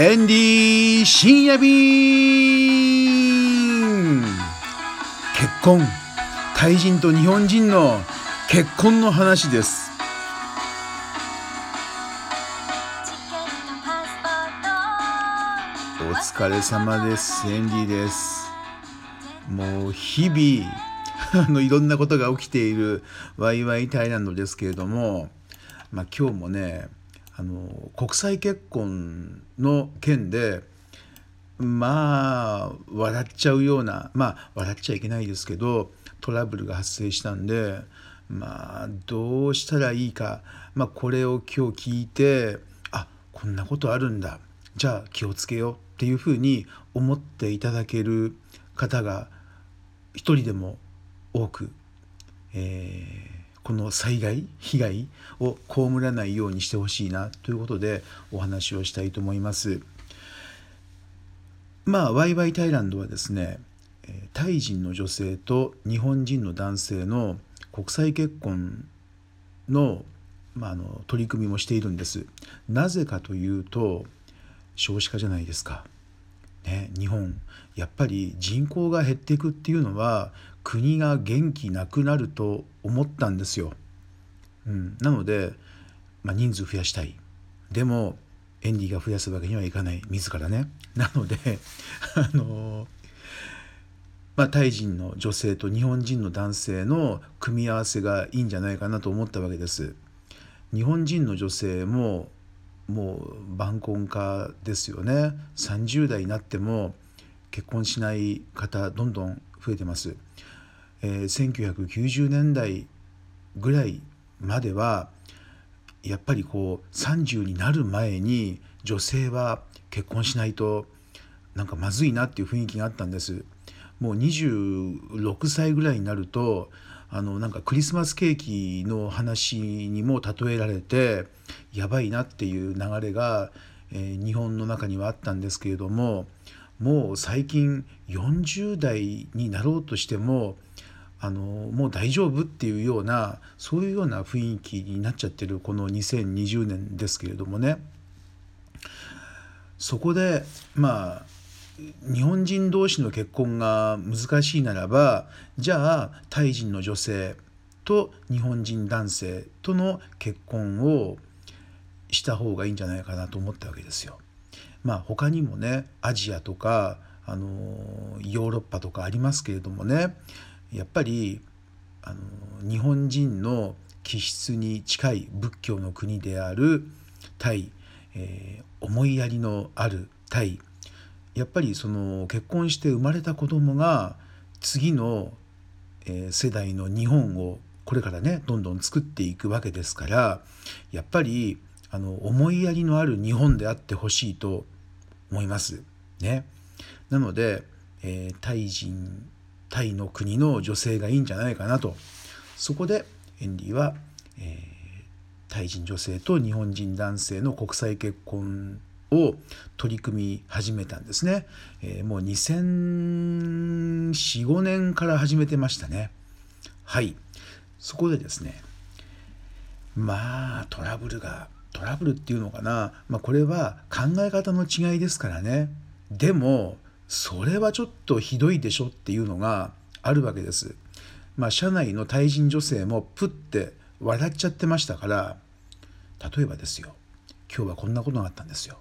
エンディ深夜便結婚。タイ人と日本人の結婚の話です。お疲れ様です。エンディです。もう日々あのいろんなことが起きているワイワイタイランドですけれども、まあ、今日もねあの国際結婚の件でまあ笑っちゃうようなまあ笑っちゃいけないですけどトラブルが発生したんでまあどうしたらいいか、まあ、これを今日聞いてあこんなことあるんだ。じゃあ気をつけよう。っていうふうに思っていただける方が一人でも多く、えーこの災害被害を被らないようにしてほしいなということでお話をしたいと思います。まあワイワイタイランドはですねタイ人の女性と日本人の男性の国際結婚の,、まあ、の取り組みもしているんです。なぜかというと少子化じゃないですか。ね、日本やっぱり人口が減っていくっていうのは国が元気なくなると思ったんですよ。うん、なので、まあ、人数増やしたいでもエンディが増やすわけにはいかない自らね。なので あのまあ、タイ人の女性と日本人の男性の組み合わせがいいんじゃないかなと思ったわけです。日本人の女性ももう晩婚化ですよね30代になっても結婚しない方どんどん増えてます。えー、1990年代ぐらいまではやっぱりこう30になる前に女性は結婚しないとなんかまずいなっていう雰囲気があったんです。もう26歳ぐらいになるとあのなんかクリスマスケーキの話にも例えられてやばいなっていう流れが、えー、日本の中にはあったんですけれどももう最近40代になろうとしてもあのもう大丈夫っていうようなそういうような雰囲気になっちゃってるこの2020年ですけれどもねそこでまあ日本人同士の結婚が難しいならばじゃあタイ人の女性と日本人男性との結婚をした方がいいんじゃないかなと思ったわけですよ。まあ他にもねアジアとかあのヨーロッパとかありますけれどもねやっぱりあの日本人の気質に近い仏教の国であるタイ、えー、思いやりのあるタイやっぱりその結婚して生まれた子供が次の、えー、世代の日本をこれからねどんどん作っていくわけですからやっぱりあの思いやりのある日本であってほしいと思います。ね、なので、えー、タイ人タイの国の女性がいいんじゃないかなと。そこでヘンリーは、えー、タイ人女性と日本人男性の国際結婚を取り組み始めたんですね、えー、もう2004,5年から始めてましたね。はい。そこでですねまあトラブルがトラブルっていうのかな、まあ、これは考え方の違いですからねでもそれはちょっとひどいでしょっていうのがあるわけです。まあ、社内の対人女性もプッて笑っちゃってましたから例えばですよ今日はこんなことがあったんですよ。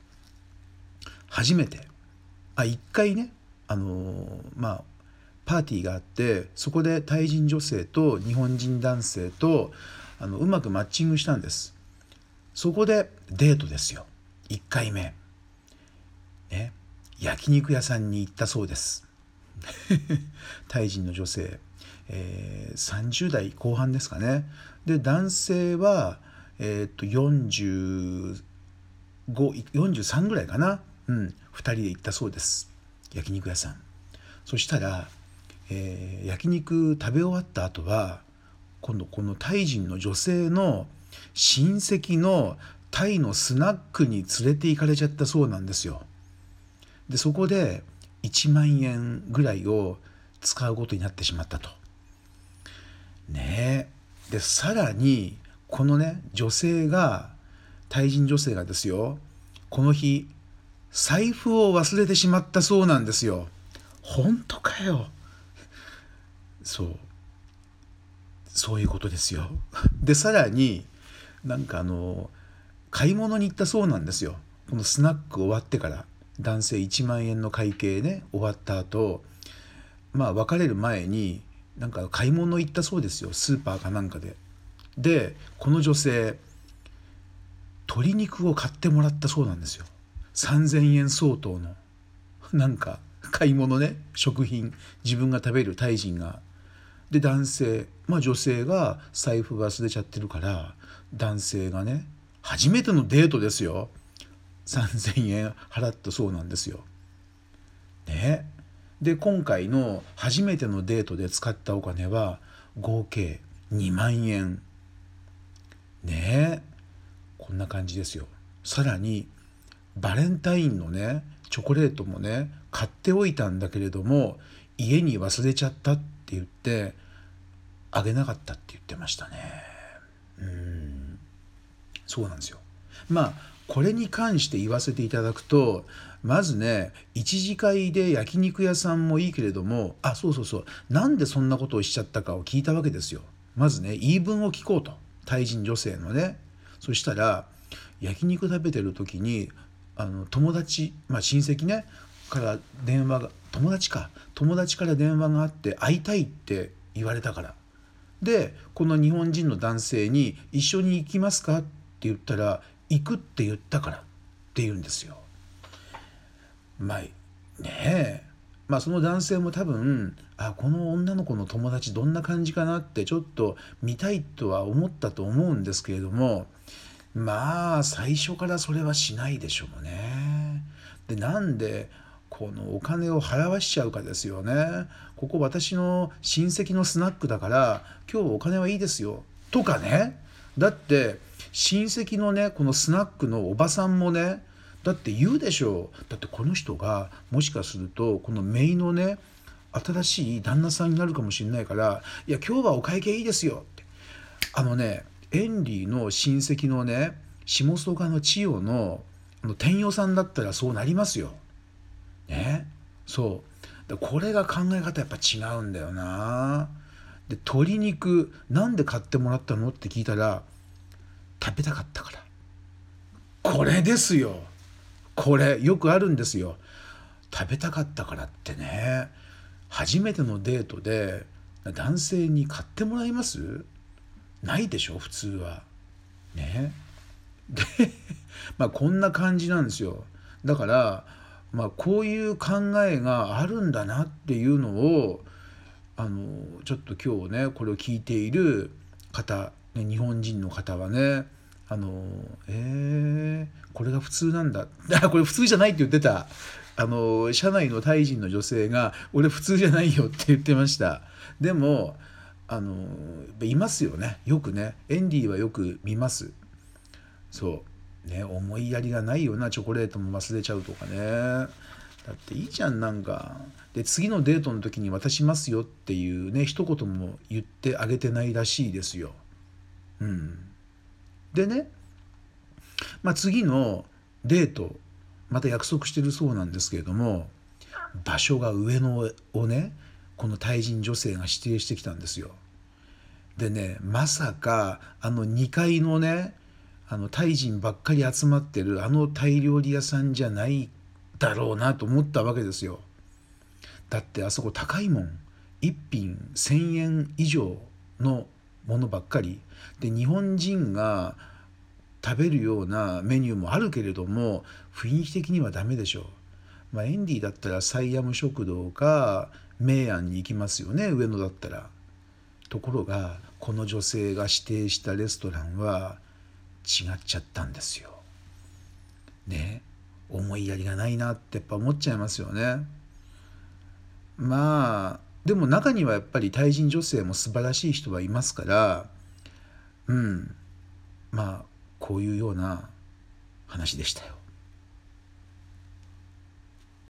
初めてあ一回ねあのまあパーティーがあってそこで対人女性と日本人男性とあのうまくマッチングしたんです。そこでデートですよ。1回目。ね。焼肉屋さんに行ったそうです。タイ人の女性、えー、30代後半ですかね。で男性は、えー、っと4543ぐらいかな、うん、2人で行ったそうです。焼肉屋さん。そしたら、えー、焼肉食べ終わった後は今度このタイ人の女性の親戚のタイのスナックに連れて行かれちゃったそうなんですよ。でそこで1万円ぐらいを使うことになってしまったと。ねえ。でさらにこのね女性がタイ人女性がですよこの日財布を忘れてしまったそうなんですよ。本当かよ。そうそういうことですよ。でさらになんかあの買い物に行ったそうなんですよ。このスナック終わってから男性1万円の会計ね終わった後まあ別れる前になんか買い物行ったそうですよスーパーかなんかで。でこの女性鶏肉を買ってもらったそうなんですよ3,000円相当のなんか買い物ね食品自分が食べるタイ人がで男性まあ女性が財布忘れちゃってるから男性がね初めてのデートですよ3,000円払ったそうなんですよ。ねで今回の初めてのデートで使ったお金は合計2万円。ねこんな感じですよ。さらにバレンタインのねチョコレートもね買っておいたんだけれども家に忘れちゃったって言ってあげなかったって言ってましたね。うんそうなんですよ。まあこれに関して言わせていただくとまずね一次会で焼肉屋さんもいいけれどもあそうそうそうなんでそんなことをしちゃったかを聞いたわけですよ。まずね言い分を聞こうと対人女性のねそしたら焼肉食べてる時にあの友達、まあ、親戚ねから電話が友達か友達から電話があって会いたいって言われたからでこの日本人の男性に「一緒に行きますか?」って言ったら「行くって言ったから」って言うんですよ。まあねえまあその男性も多分あこの女の子の友達どんな感じかなってちょっと見たいとは思ったと思うんですけれどもまあ最初からそれはしないでしょうね。でなんでこのお金を払わしちゃうかですよね。ここ私の親戚のスナックだから今日お金はいいですよとかねだって親戚のねこのスナックのおばさんもねだって言うでしょう。だってこの人がもしかするとこの姪のね新しい旦那さんになるかもしれないから「いや今日はお会計いいですよ」って。あのねエンリーの親戚のね下曽我の千代のの天代さんだったらそうなりますよ。ね。そう。これが考え方やっぱ違うんだよな。で鶏肉なんで買ってもらったの？って聞いたら食べたかったからこれですよこれよくあるんですよ食べたかったからってね初めてのデートで男性に買ってもらいます？ないでしょ普通は。ね。で まあこんな感じなんですよ。だからまあこういう考えがあるんだなっていうのをあのちょっと今日ねこれを聞いている方、ね、日本人の方はねあのえー、これが普通なんだ。これ普通じゃないって言ってた。あの社内のタイ人の女性が「俺普通じゃないよ」って言ってました。でもあのいますよね。よくね。エンディはよく見ます。そう。ね思いやりがないようなチョコレートも忘れちゃうとかね。だっていいじゃんなんか。で次のデートの時に渡しますよっていうね一言も言ってあげてないらしいですようんでねまあ次のデートまた約束してるそうなんですけれども場所が上野をねこのタイ人女性が指定してきたんですよ。でねまさかあの2階のねあのタイ人ばっかり集まってるあのタイ料理屋さんじゃないだろうなと思ったわけですよ。だってあそこ高いもん1品1,000円以上のものばっかりで日本人が食べるようなメニューもあるけれども雰囲気的にはダメでしょう。まあ、エンディだったらサイアム食堂か明暗に行きますよね上野だったら。ところがこの女性が指定したレストランは違っちゃったんですよ。ね思いやりがないなってやっぱ思っちゃいますよね。まあでも中にはやっぱり対人女性も素晴らしい人はいますからうんまあこういうような話でしたよ。